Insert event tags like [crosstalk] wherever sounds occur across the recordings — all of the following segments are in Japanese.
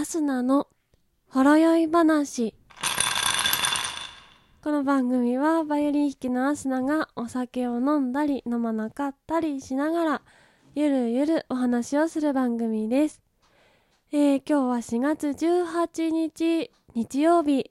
アスナのほろ酔い話。この番組はバイオリン弾きのアスナがお酒を飲んだり飲まなかったりしながらゆるゆるお話をする番組です、えー、今日は4月18日日曜日。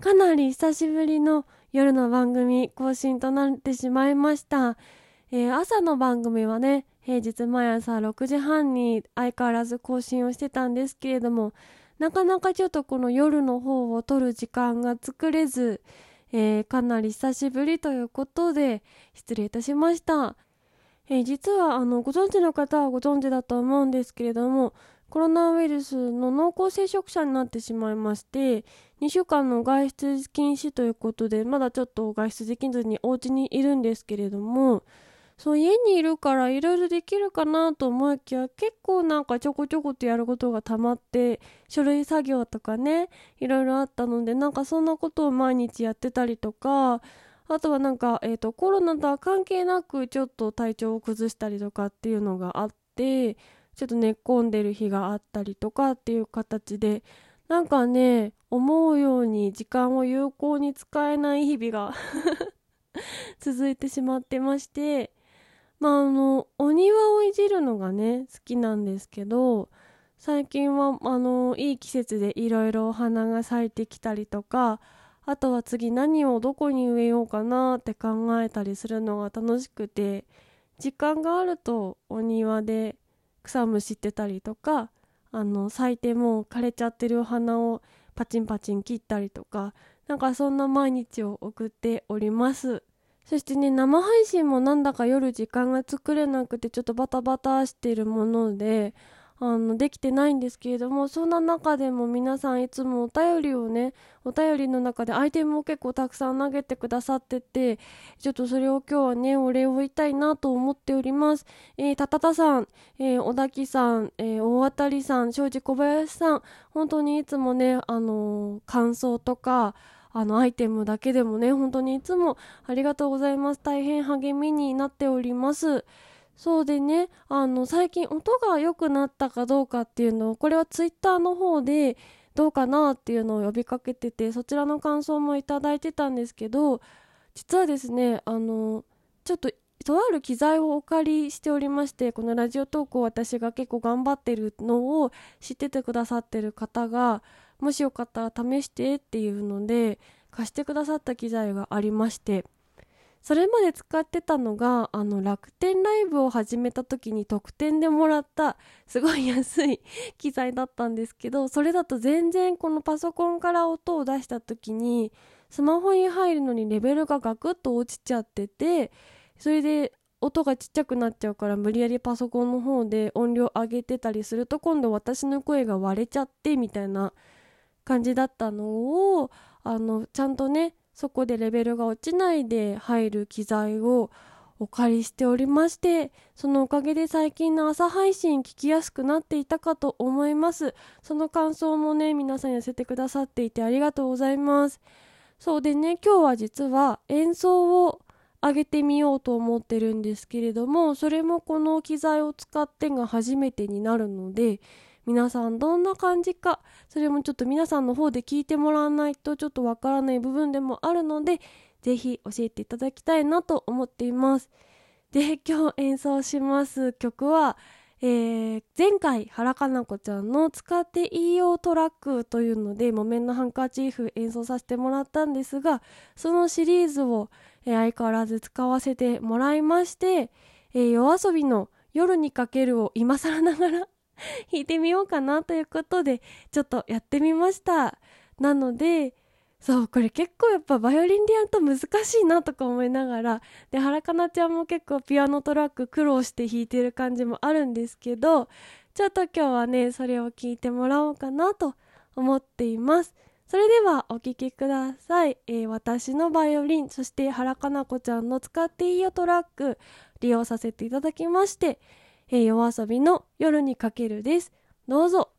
かなり久しぶりの夜の番組更新となってしまいました、えー、朝の番組はね平日毎朝6時半に相変わらず更新をしてたんですけれどもなかなかちょっとこの夜の方を撮る時間が作れず、えー、かなり久しぶりということで失礼いたしました、えー、実はあのご存知の方はご存知だと思うんですけれどもコロナウイルスの濃厚接触者になってしまいまして2週間の外出禁止ということでまだちょっと外出できずにお家にいるんですけれどもそう家にいるからいろいろできるかなと思いきや結構なんかちょこちょことやることがたまって書類作業とかねいろいろあったのでなんかそんなことを毎日やってたりとかあとはなんか、えーと、コロナとは関係なくちょっと体調を崩したりとかっていうのがあってちょっと寝込んでる日があったりとかっていう形でなんかね思うように時間を有効に使えない日々が [laughs] 続いてしまってましてまああのお庭をいじるのがね好きなんですけど最近はあのいい季節でいろいろお花が咲いてきたりとかあとは次何をどこに植えようかなって考えたりするのが楽しくて時間があるとお庭で草むしってたりとかあの咲いてもう枯れちゃってるお花をパチンパチン切ったりとかなんかそんな毎日を送っております。そしてね生配信もなんだか夜時間が作れなくてちょっとバタバタしてるものであのできてないんですけれどもそんな中でも皆さんいつもお便りをねお便りの中でアイテムを結構たくさん投げてくださっててちょっとそれを今日はねお礼を言いたいなと思っております、えー、たたたさん、えー、小滝さん、えー、大当たりさん庄司小林さん本当にいつもねあの感想とかあのアイテムだけでもね本当にいつもありがとうございます。大変励みになっております。そうでねあの最近音が良くなったかどうかっていうのをこれはツイッターの方でどうかなっていうのを呼びかけててそちらの感想もいただいてたんですけど実はですねあのちょっととある機材をお借りしておりましてこのラジオトークを私が結構頑張ってるのを知っててくださってる方がもしよかったら試してっていうので貸してくださった機材がありましてそれまで使ってたのがあの楽天ライブを始めた時に特典でもらったすごい安い [laughs] 機材だったんですけどそれだと全然このパソコンから音を出した時にスマホに入るのにレベルがガクッと落ちちゃっててそれで音がちっちゃくなっちゃうから無理やりパソコンの方で音量上げてたりすると今度私の声が割れちゃってみたいな感じだったのをあのちゃんとねそこでレベルが落ちないで入る機材をお借りしておりましてそのおかげで最近の朝配信聞きやすくなっていたかと思います。その感想もね皆さん寄せてくださっていてありがとうございます。そうでね今日は実は演奏を上げてみようと思ってるんですけれどもそれもこの機材を使ってが初めてになるので皆さんどんな感じか。それもちょっと皆さんの方で聞いてもらわないとちょっとわからない部分でもあるのでぜひ教えていただきたいなと思っています。で今日演奏します曲は、えー、前回原かな子ちゃんの「使っていいよトラック」というので「木綿のハンカチーフ」演奏させてもらったんですがそのシリーズを、えー、相変わらず使わせてもらいまして「えー、夜遊びの夜にかける」を今更ながら [laughs] 弾いてみようかなということでちょっとやってみました。なのでそうこれ結構やっぱバイオリンでやると難しいなとか思いながらで原かなちゃんも結構ピアノトラック苦労して弾いてる感じもあるんですけどちょっと今日はねそれを聞いてもらおうかなと思っています。それではお聴きください、えー、私のバイオリンそして原かな子ちゃんの使っていいよトラック利用させていただきましてえー、夜遊びの夜にかけるです。どうぞ。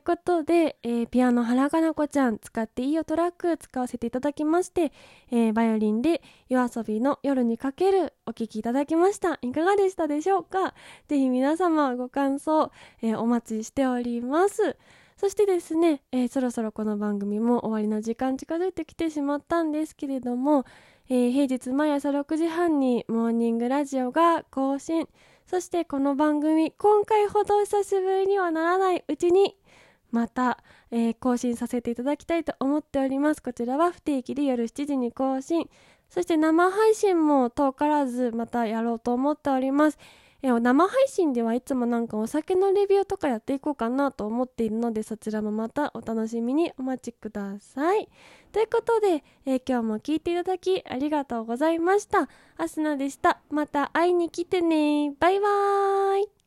いということで、えー、ピアノ原かな子ちゃん使っていいよトラック使わせていただきまして、えー、バイオリンで夜遊びの夜にかけるお聴きいただきました。いかがでしたでしょうか？ぜひ皆様ご感想、えー、お待ちしております。そしてですね、えそろそろこの番組も終わりの時間近づいてきてしまったんですけれども、え平日毎朝6時半にモーニングラジオが更新。そしてこの番組今回ほど久しぶりにはならないうちにまた、えー、更新させていただきたいと思っておりますこちらは不定期で夜7時に更新そして生配信も遠からずまたやろうと思っておりますえ生配信ではいつもなんかお酒のレビューとかやっていこうかなと思っているのでそちらもまたお楽しみにお待ちください。ということで、えー、今日も聞いていただきありがとうございました。アスナでした。また会いに来てね。バイバーイ。